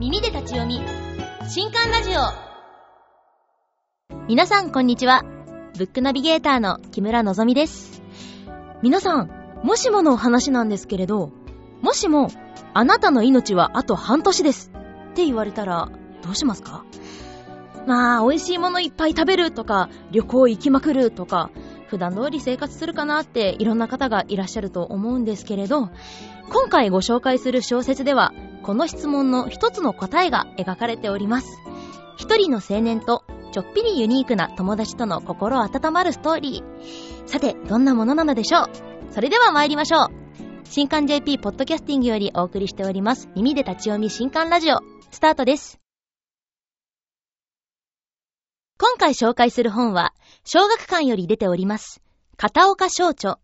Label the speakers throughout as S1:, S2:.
S1: 耳で立ち読み。新刊ラジオ。皆さんこんにちは。ブックナビゲーターの木村のぞみです。皆さんもしものお話なんですけれどもしもあなたの命はあと半年です。って言われたらどうしますか？まあ、美味しいものいっぱい食べるとか、旅行行きまくるとか、普段通り生活するかなっていろんな方がいらっしゃると思うんですけれど、今回ご紹介する小説では、この質問の一つの答えが描かれております。一人の青年と、ちょっぴりユニークな友達との心温まるストーリー。さて、どんなものなのでしょう？それでは参りましょう。新刊 JP ポッドキャスティングよりお送りしております、耳で立ち読み新刊ラジオ、スタートです。今回紹介する本は、小学館より出ております。片岡少著、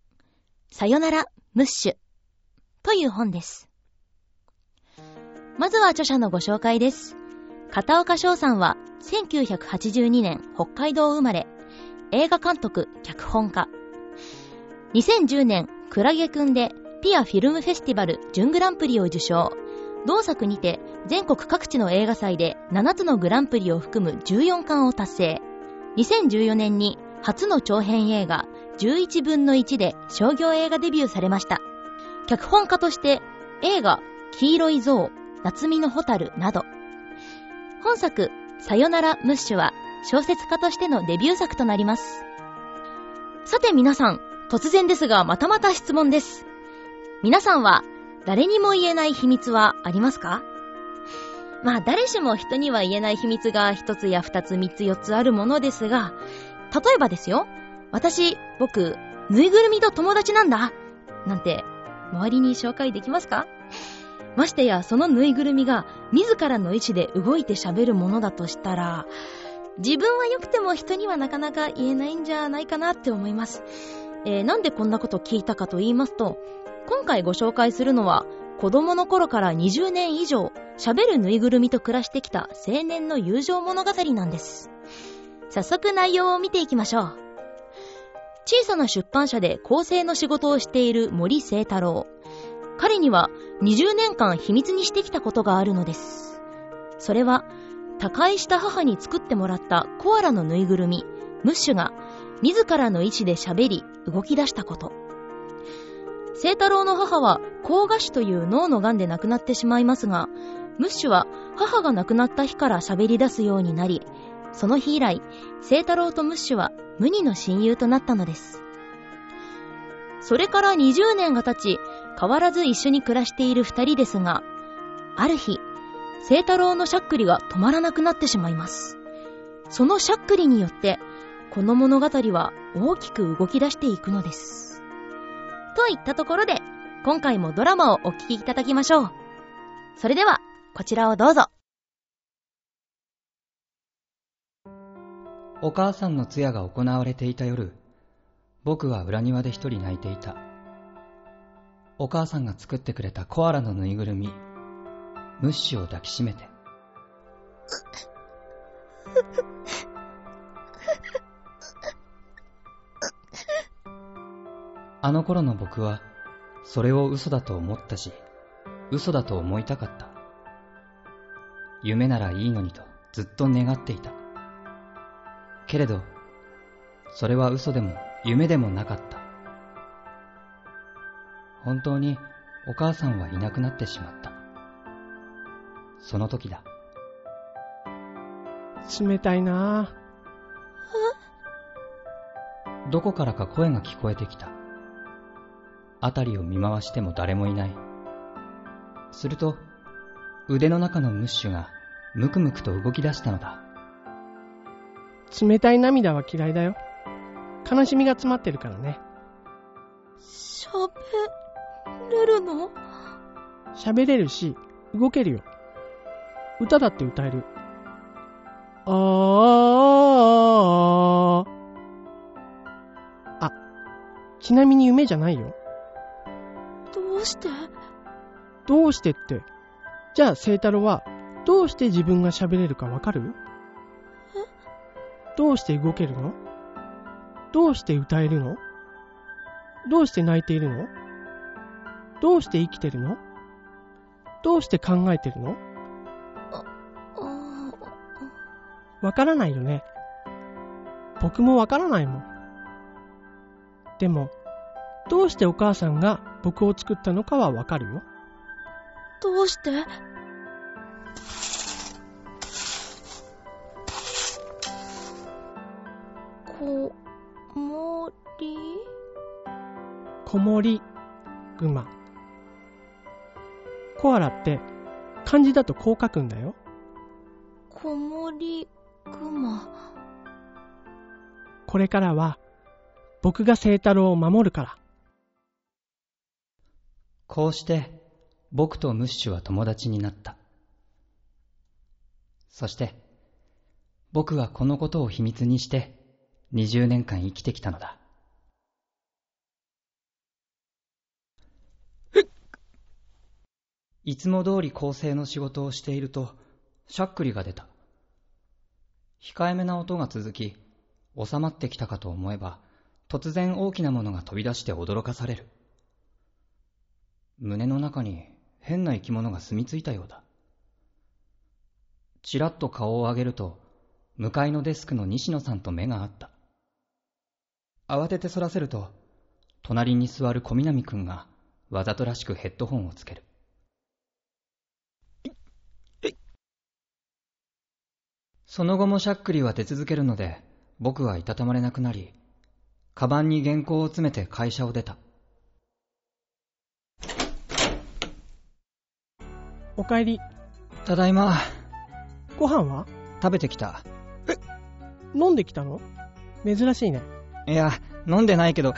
S1: さよなら、ムッシュ、という本です。まずは著者のご紹介です。片岡翔さんは、1982年北海道生まれ、映画監督、脚本家。2010年、クラゲくんで、ピアフィルムフェスティバル準グランプリを受賞。同作にて全国各地の映画祭で7つのグランプリを含む14冠を達成。2014年に初の長編映画11分の1で商業映画デビューされました。脚本家として映画黄色い像、夏美のホタルなど。本作さよならムッシュは小説家としてのデビュー作となります。さて皆さん、突然ですがまたまた質問です。皆さんは誰にも言えない秘密はありますか？まあ誰しも人には言えない秘密が一つや二つ三つ四つあるものですが、例えばですよ、私、僕、ぬいぐるみと友達なんだなんて、周りに紹介できますか？ましてや、そのぬいぐるみが自らの意思で動いて喋るものだとしたら、自分は良くても人にはなかなか言えないんじゃないかなって思います。えー、なんでこんなこと聞いたかと言いますと、今回ご紹介するのは、子供の頃から20年以上、喋るぬいぐるみと暮らしてきた青年の友情物語なんです。早速内容を見ていきましょう。小さな出版社で構成の仕事をしている森聖太郎。彼には20年間秘密にしてきたことがあるのです。それは、他界した母に作ってもらったコアラのぬいぐるみ、ムッシュが自らの意志で喋り、動き出したこと。聖太郎の母は高賀種という脳の癌で亡くなってしまいますが、ムッシュは母が亡くなった日から喋り出すようになり、その日以来、聖太郎とムッシュは無二の親友となったのです。それから20年が経ち、変わらず一緒に暮らしている二人ですが、ある日、聖太郎のしゃっくりが止まらなくなってしまいます。そのしゃっくりによって、この物語は大きく動き出していくのです。といったところで、今回もドラマをお聴きいただきましょう。それでは、こちらをどうぞ。
S2: お母さんの通夜が行われていた夜、僕は裏庭で一人泣いていた。お母さんが作ってくれたコアラのぬいぐるみ、ムッシュを抱きしめて。あの頃の僕は、それを嘘だと思ったし、嘘だと思いたかった。夢ならいいのにとずっと願っていた。けれど、それは嘘でも夢でもなかった。本当にお母さんはいなくなってしまった。その時だ。
S3: 冷たいな
S2: ぁ。どこからか声が聞こえてきた。辺りを見回しても誰もいない。すると、腕の中のムッシュがムクムクと動き出したのだ。
S3: 冷たい涙は嫌いだよ。悲しみが詰まってるからね。
S1: 喋れるの？
S3: 喋れるし、動けるよ。歌だって歌える。あーあ、ちなみに夢じゃないよ。
S1: うして？
S3: どうしてって。じゃあ、聖太郎は、どうして自分が喋れるかわかる？え？どうして動けるの？どうして歌えるの？どうして泣いているの？どうして生きてるの？どうして考えてるの？わからないよね。僕もわからないもん。でも、どうしてお母さんが僕を作ったのかはわかるよ。
S1: どうして？こ、もり？
S3: 子守熊。コアラって漢字だとこう書くんだよ。
S1: こもりぐま。
S3: これからは僕が聖太郎を守るから。
S2: こうして僕とムッシュは友達になった。そして僕はこのことを秘密にして20年間生きてきたのだ。いつも通り構成の仕事をしていると、しゃっくりが出た。控えめな音が続き、収まってきたかと思えば、突然大きなものが飛び出して驚かされる。胸の中に変な生き物が住み着いたようだ。ちらっと顔を上げると、向かいのデスクの西野さんと目が合った。慌ててそらせると、隣に座る小南くんがわざとらしくヘッドホンをつける。その後もしゃっくりは出続けるので、僕はいたたまれなくなり、カバンに原稿を詰めて会社を出た。
S3: おかえり。
S2: ただいま、
S3: ご飯は？
S2: 食べてきた。
S3: 飲んできたの？珍しいね。
S2: いや、飲んでないけど、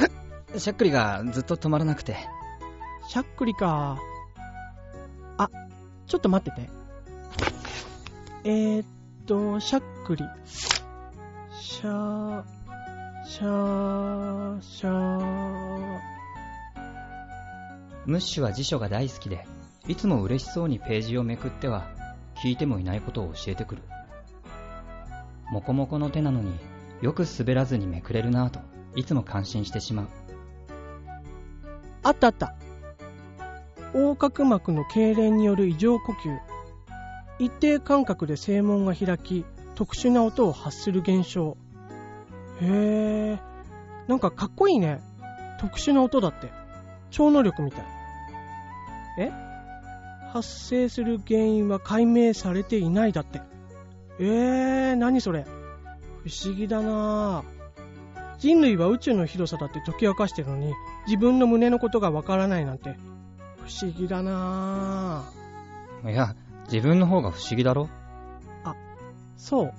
S2: しゃっくりがずっと止まらなくて。
S3: しゃっくりか。あ、ちょっと待ってて。えー、っと、しゃっくり。しゃー、しゃー、しゃー。
S2: ムッシュは辞書が大好きで、いつも嬉しそうにページをめくっては、聞いてもいないことを教えてくる。もこもこの手なのによく滑らずにめくれるなぁといつも感心してしまう。
S3: あったあった。横隔膜の痙攣による異常呼吸。一定間隔で声門が開き、特殊な音を発する現象。へえ、なんかかっこいいね。特殊な音だって。超能力みたい。え？発生する原因は解明されていないだって。えー、何それ？不思議だな。人類は宇宙の広さだって解き明かしてるのに、自分の胸のことがわからないなんて、不思議だなぁ。
S2: いや、自分の方が不思議だろ？
S3: そう。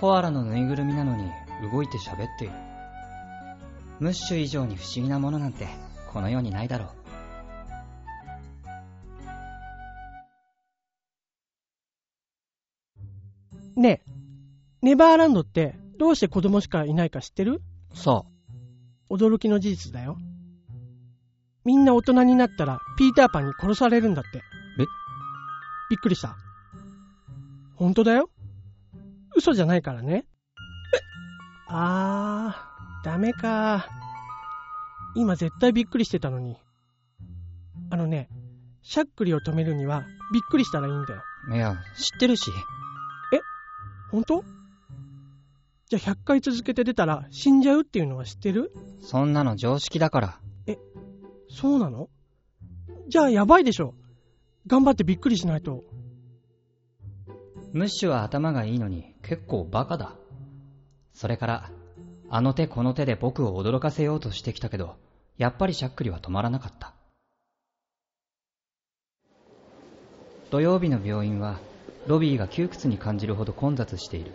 S2: コアラのぬいぐるみなのに動いて喋っている。ムッシュ以上に不思議なものなんてこの世にないだろう。
S3: ねえ、ネバーランドってどうして子供しかいないか知ってる？
S2: さ
S3: 驚きの事実だよ。みんな大人になったらピーターパンに殺されるんだって。
S2: え
S3: びっくりした。本当だよ。嘘じゃないからね。あー、ダメか。今絶対びっくりしてたのに。あのね、しゃっくりを止めるにはびっくりしたらいいんだよ。
S2: あ。いや、知ってるし。
S3: 本当？じゃあ100回続けて出たら死んじゃうっていうのは知ってる？
S2: そんなの常識だから。
S3: そうなの？じゃあやばいでしょ。頑張ってびっくりしないと。
S2: ムッシュは頭がいいのに結構バカだ。それから、あの手この手で僕を驚かせようとしてきたけど、やっぱりしゃっくりは止まらなかった。土曜日の病院は、ロビーが窮屈に感じるほど混雑している。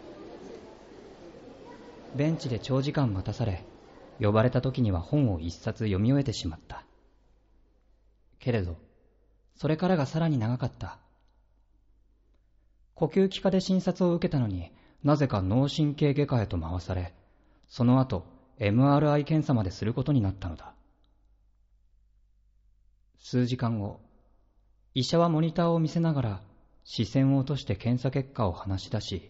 S2: ベンチで長時間待たされ、呼ばれた時には本を一冊読み終えてしまった。けれど、それからがさらに長かった。呼吸器科で診察を受けたのになぜか脳神経外科へと回され、その後 MRI 検査まですることになったのだ。数時間後、医者はモニターを見せながら視線を落として検査結果を話し出し、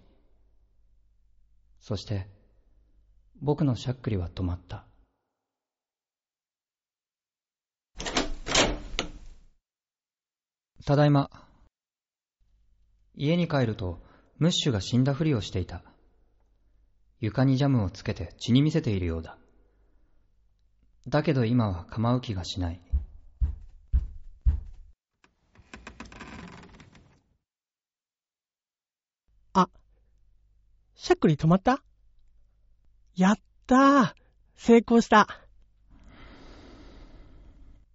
S2: そして僕のしゃっくりは止まった。ただいま。家に帰ると、ムッシュが死んだふりをしていた。床にジャムをつけて血に見せているようだ。だけど今は構う気がしない。
S3: あ、しゃっくり止まった？やったー成功した。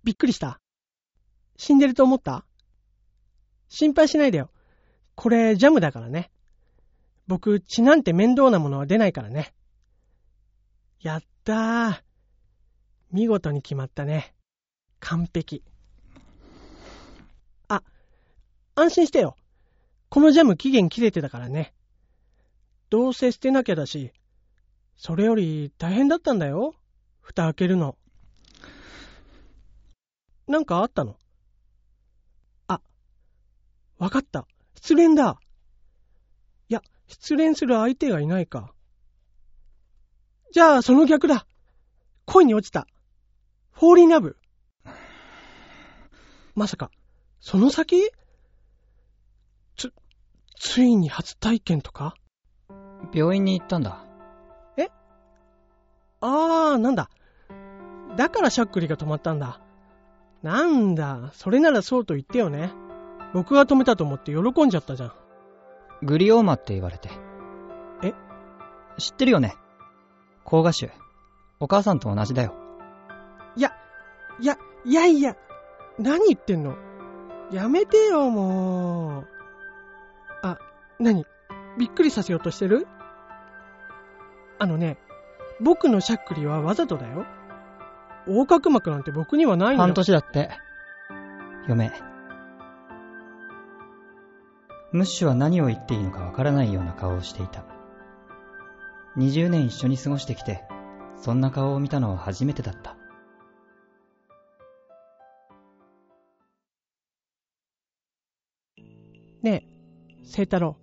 S3: びっくりした死んでると思った？心配しないでよ。これジャムだからね。僕、血なんて面倒なものは出ないからね。やったー。見事に決まったね。完璧。あ、安心してよ。このジャム期限切れてたからね。どうせ捨てなきゃだし、それより大変だったんだよ。蓋開けるの。なんかあったの、わかった。失恋だ。いや、失恋する相手がいないか。じゃあ、その逆だ。恋に落ちた。フォーリーナブ。まさか、その先？つ、ついに初体験とか？
S2: 病院に行ったんだ。
S3: え？あー、なんだ。だからしゃっくりが止まったんだ。なんだ、それならそうと言ってよね。僕が止めたと思って喜んじゃったじゃん。
S2: グリオーマって言われて。
S3: え？
S2: 知ってるよね？甲賀種。お母さんと同じだよ。
S3: いや、いや、いやいや、何言ってんの？やめてよ、もう。あ、何？びっくりさせようとしてる？あのね、僕のしゃっくりはわざとだよ。横隔膜なんて僕にはないんだ
S2: 半年だって。嫁。ムッシュは何を言っていいのかわからないような顔をしていた。20年一緒に過ごしてきて、そんな顔を見たのは初めてだった。
S3: ねえ、聖太郎。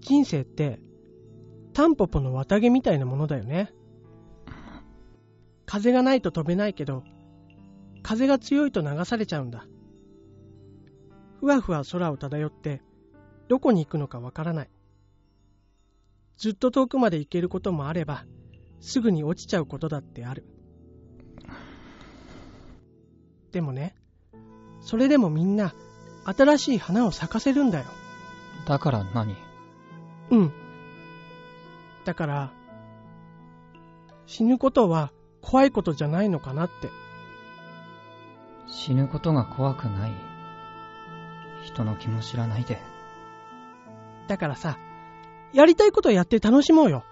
S3: 人生って、タンポポの綿毛みたいなものだよね。風がないと飛べないけど、風が強いと流されちゃうんだ。ふわふわ空を漂って、どこに行くのかわからない。ずっと遠くまで行けることもあれば、すぐに落ちちゃうことだってある。でもね、それでもみんな、新しい花を咲かせるんだよ。
S2: だから何？
S3: うん。だから、死ぬことは怖いことじゃないのかなって。
S2: 死ぬことが怖くない人の気も知らないで。
S3: だからさ、やりたいことやって楽しもうよ。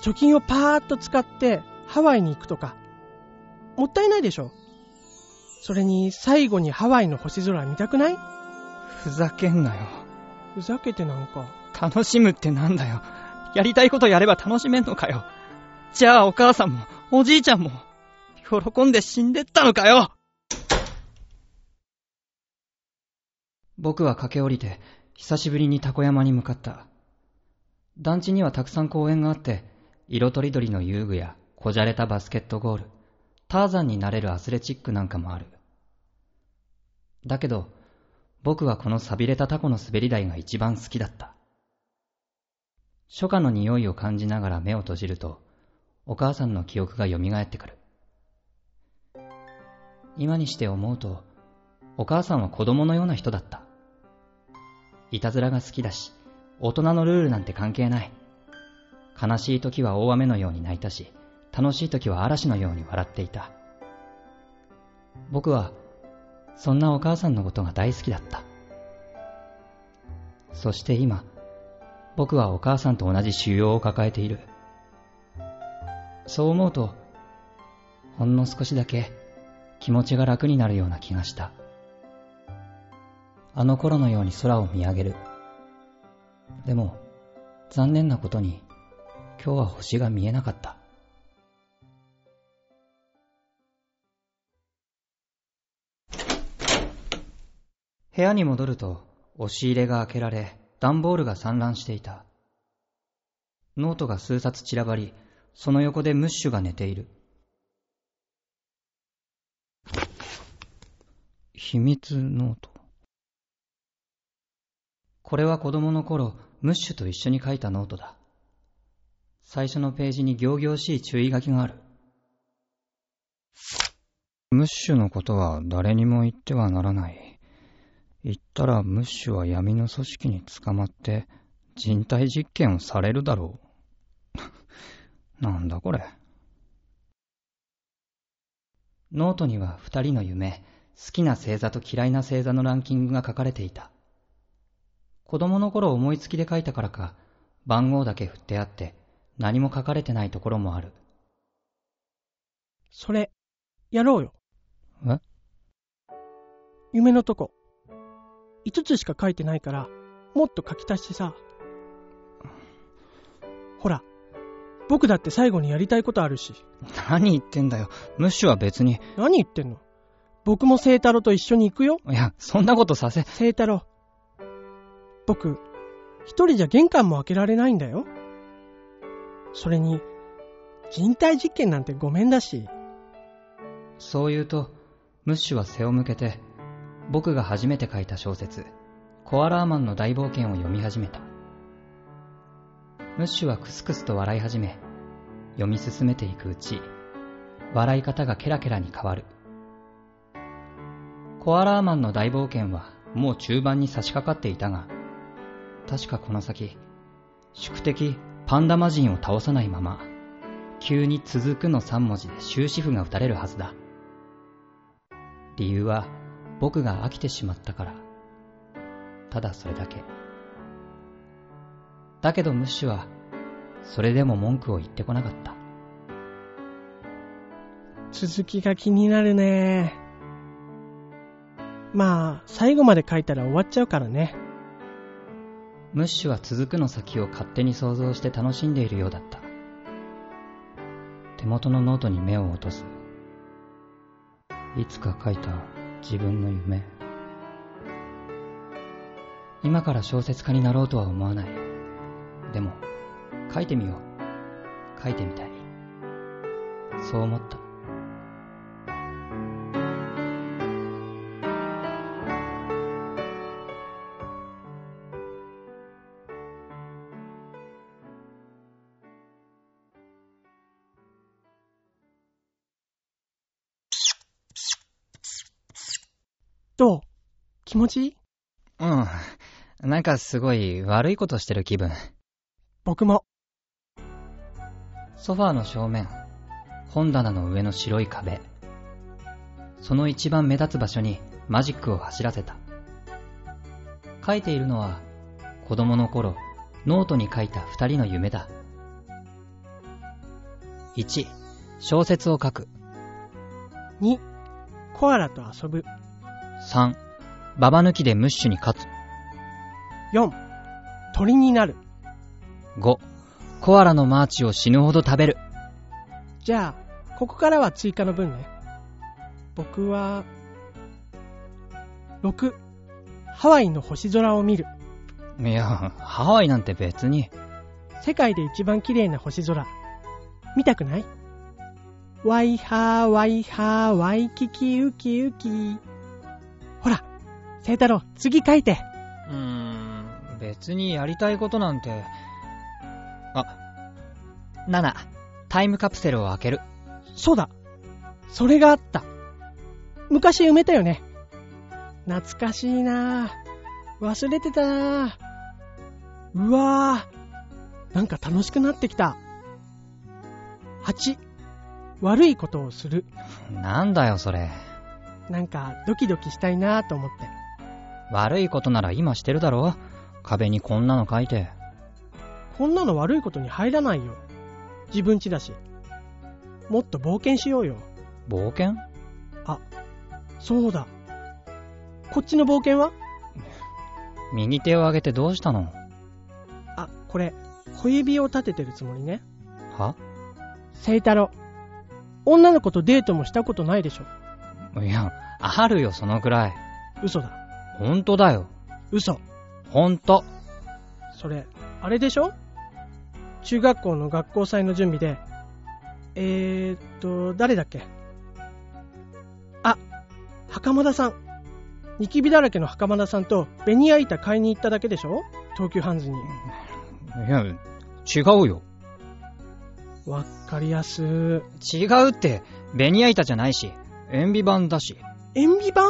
S3: 貯金をパーッと使ってハワイに行くとか。もったいないでしょ。それに最後にハワイの星空見たくない？
S2: ふざけんなよ。
S3: ふざけてなんか。
S2: 楽しむってなんだよ。やりたいことやれば楽しめんのかよ。じゃあお母さんも、おじいちゃんも、喜んで死んでったのかよ僕は駆け下りて、久しぶりにタコ山に向かった。団地にはたくさん公園があって、色とりどりの遊具や、こじゃれたバスケットゴール、ターザンになれるアスレチックなんかもある。だけど、僕はこの錆びれたタコの滑り台が一番好きだった。初夏の匂いを感じながら目を閉じると、お母さんの記憶が蘇ってくる。今にして思うと、お母さんは子供のような人だった。いたずらが好きだし、大人のルールなんて関係ない。悲しい時は大雨のように泣いたし、楽しい時は嵐のように笑っていた。僕は、そんなお母さんのことが大好きだった。そして今、僕はお母さんと同じ腫瘍を抱えている。そう思うと、ほんの少しだけ気持ちが楽になるような気がした。あの頃のように空を見上げる。でも、残念なことに、今日は星が見えなかった。部屋に戻ると、押し入れが開けられ、段ボールが散乱していた。ノートが数冊散らばり、その横でムッシュが寝ている。秘密ノートこれは子供の頃、ムッシュと一緒に書いたノートだ。最初のページに仰々しい注意書きがある。ムッシュのことは誰にも言ってはならない。言ったらムッシュは闇の組織に捕まって人体実験をされるだろう。なんだこれ。ノートには二人の夢、好きな星座と嫌いな星座のランキングが書かれていた。子供の頃思いつきで書いたからか、番号だけ振ってあって何も書かれてないところもある。
S3: それ、やろうよ。
S2: え？
S3: 夢のとこ。5つしか書いてないから、もっと書き足してさ。ほら、僕だって最後にやりたいことあるし。
S2: 何言ってんだよ。ムッシュは別に。
S3: 何言ってんの？僕も聖太郎と一緒に行くよ。
S2: いや、そんなことさせ。
S3: 聖太郎。僕、一人じゃ玄関も開けられないんだよ。それに、人体実験なんてごめんだし。
S2: そう言うと、ムッシュは背を向けて、僕が初めて書いた小説、コアラーマンの大冒険を読み始めた。ムッシュはクスクスと笑い始め、読み進めていくうち、笑い方がケラケラに変わる。コアラーマンの大冒険はもう中盤に差し掛かっていたが、確かこの先、宿敵パンダ魔人を倒さないまま、急に続くの3文字で終止符が打たれるはずだ。理由は僕が飽きてしまったから。ただそれだけ。だけどムッシュは、それでも文句を言ってこなかった。
S3: 続きが気になるね。まあ、最後まで書いたら終わっちゃうからね。
S2: ムッシュは続くの先を勝手に想像して楽しんでいるようだった。手元のノートに目を落とす。いつか書いた自分の夢。今から小説家になろうとは思わない。でも、書いてみよう。書いてみたい。そう思った。
S3: 気持ちいい？
S2: うん。なんかすごい悪いことしてる気分。
S3: 僕も。
S2: ソファーの正面、本棚の上の白い壁。その一番目立つ場所にマジックを走らせた。書いているのは、子供の頃、ノートに書いた二人の夢だ。1、小説を書く。
S3: 2、コアラと遊ぶ。
S2: 3、ババ抜きでムッシュに勝つ。
S3: 4、鳥になる。
S2: 5、コアラのマーチを死ぬほど食べる。
S3: じゃあ、ここからは追加の分ね。僕は、6、ハワイの星空を見る。
S2: いや、ハワイなんて別に。
S3: 世界で一番綺麗な星空。見たくない？ワイハーワイハーワイキキウキウキ。ほら、聖太郎、次書いて。
S2: うーん、別にやりたいことなんて。あ、7、タイムカプセルを開ける。
S3: そうだ。それがあった。昔埋めたよね。懐かしいなぁ忘れてたなぁうわぁなんか楽しくなってきた。8、悪いことをする。
S2: なんだよそれ。
S3: なんかドキドキしたいなぁと思って。
S2: 悪いことなら今してるだろ壁にこんなの書いて。
S3: こんなの悪いことに入らないよ。自分ちだし。もっと冒険しようよ。
S2: 冒険？
S3: そうだ。こっちの冒険は？
S2: 右手を上げてどうしたの？
S3: あ、これ、小指を立ててるつもりね。
S2: は？
S3: 聖太郎。女の子とデートもしたことないでしょ。
S2: いや、あるよそのくらい。
S3: 嘘だ。
S2: ほんとだよ。
S3: 嘘。
S2: ほんと。
S3: それ、あれでしょ？中学校の学校祭の準備で、えーっと、誰だっけ？あ、袴田さん。ニキビだらけの袴田さんとベニヤ板買いに行っただけでしょ？東急ハンズに。
S2: いや、違うよ。
S3: わかりやす。
S2: 違うって、ベニヤ板じゃないし、塩ビ板だし。
S3: 塩ビ板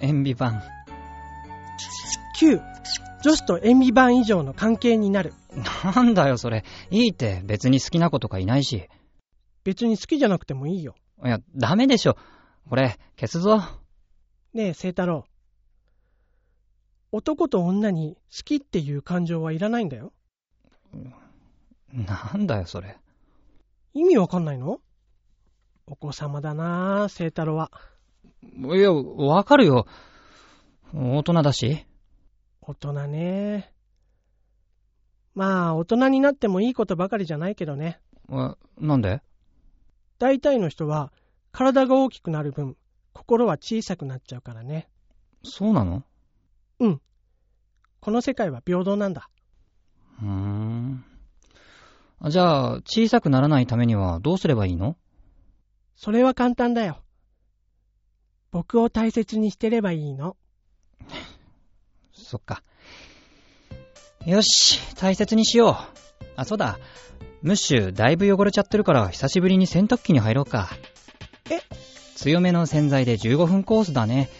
S2: 塩ビ板。
S3: ?9、女子と塩ビ板以上の関係になる。
S2: なんだよ、それ。いいって、別に好きな子とかいないし。
S3: 別に好きじゃなくてもいいよ。
S2: いや、ダメでしょ。これ、消すぞ。
S3: ねえ、聖太郎。男と女に好きっていう感情はいらないんだよ。
S2: なんだよ、それ。
S3: 意味わかんないの？お子様だなあ、聖太郎は。
S2: いや、わかるよ。大人だし。
S3: 大人ね。まあ、大人になってもいいことばかりじゃないけどね。
S2: えなんで？
S3: 大体の人は、体が大きくなる分、心は小さくなっちゃうからね。
S2: そうなの？
S3: うん。この世界は平等なんだ。
S2: うーん。あじゃあ、小さくならないためにはどうすればいいの？
S3: それは簡単だよ。僕を大切にしてればいいの？
S2: そっか。よし、大切にしよう。あ、そうだ。ムッシュ、だいぶ汚れちゃってるから、久しぶりに洗濯機に入ろうか。
S3: え？
S2: 強めの洗剤で15分コースだね。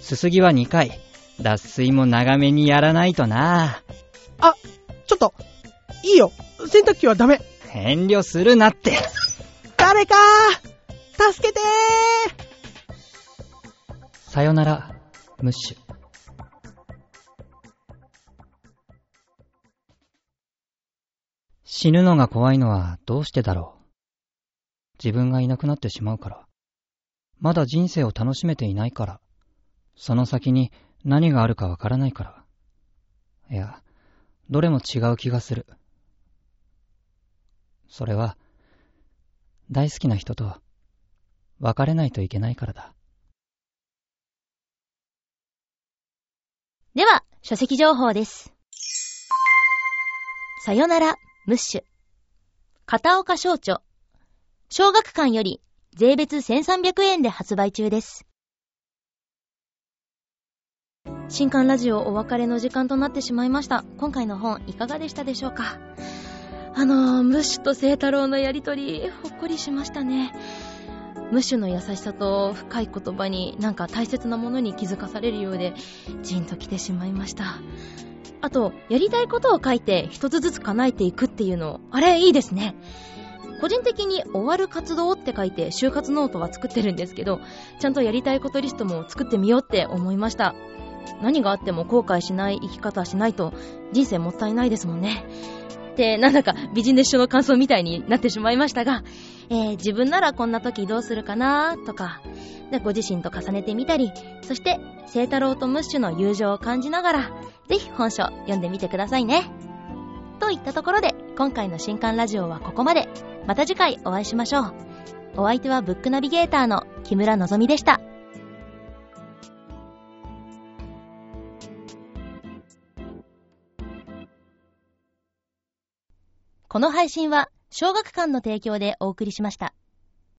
S2: すすぎは2回。脱水も長めにやらないとな。
S3: ちょっといいよ洗濯機はダメ
S2: 遠慮するなって。
S3: 誰か助けて
S2: さよなら、ムッシュ。死ぬのが怖いのはどうしてだろう。自分がいなくなってしまうから。まだ人生を楽しめていないから。その先に何があるかわからないから。いや、どれも違う気がする。それは、大好きな人と別れないといけないからだ。
S1: では、書籍情報です。さよなら、ムッシュ。片岡少著。小学館より税別1300円で発売中です。新刊ラジオお別れの時間となってしまいました。今回の本いかがでしたでしょうか？あのー、ムッシュと聖太郎のやりとり、ほっこりしましたね。ムッシュの優しさと深い言葉になんか大切なものに気づかされるようで、じんと来てしまいました。あと、やりたいことを書いて一つずつ叶えていくっていうの、あれいいですね。個人的に終わる活動って書いて就活ノートは作ってるんですけど、ちゃんとやりたいことリストも作ってみようって思いました。何があっても後悔しない生き方しないと人生もったいないですもんね。って、なんだかビジネス書の感想みたいになってしまいましたが、えー自分ならこんな時どうするかなとか、でご自身と重ねてみたり、そして、聖太郎とムッシュの友情を感じながら、ぜひ本書読んでみてくださいね。といったところで、今回の新刊ラジオはここまで。また次回お会いしましょう。お相手はブックナビゲーターの木村のぞみでした。この配信は、小学館の提供でお送りしました。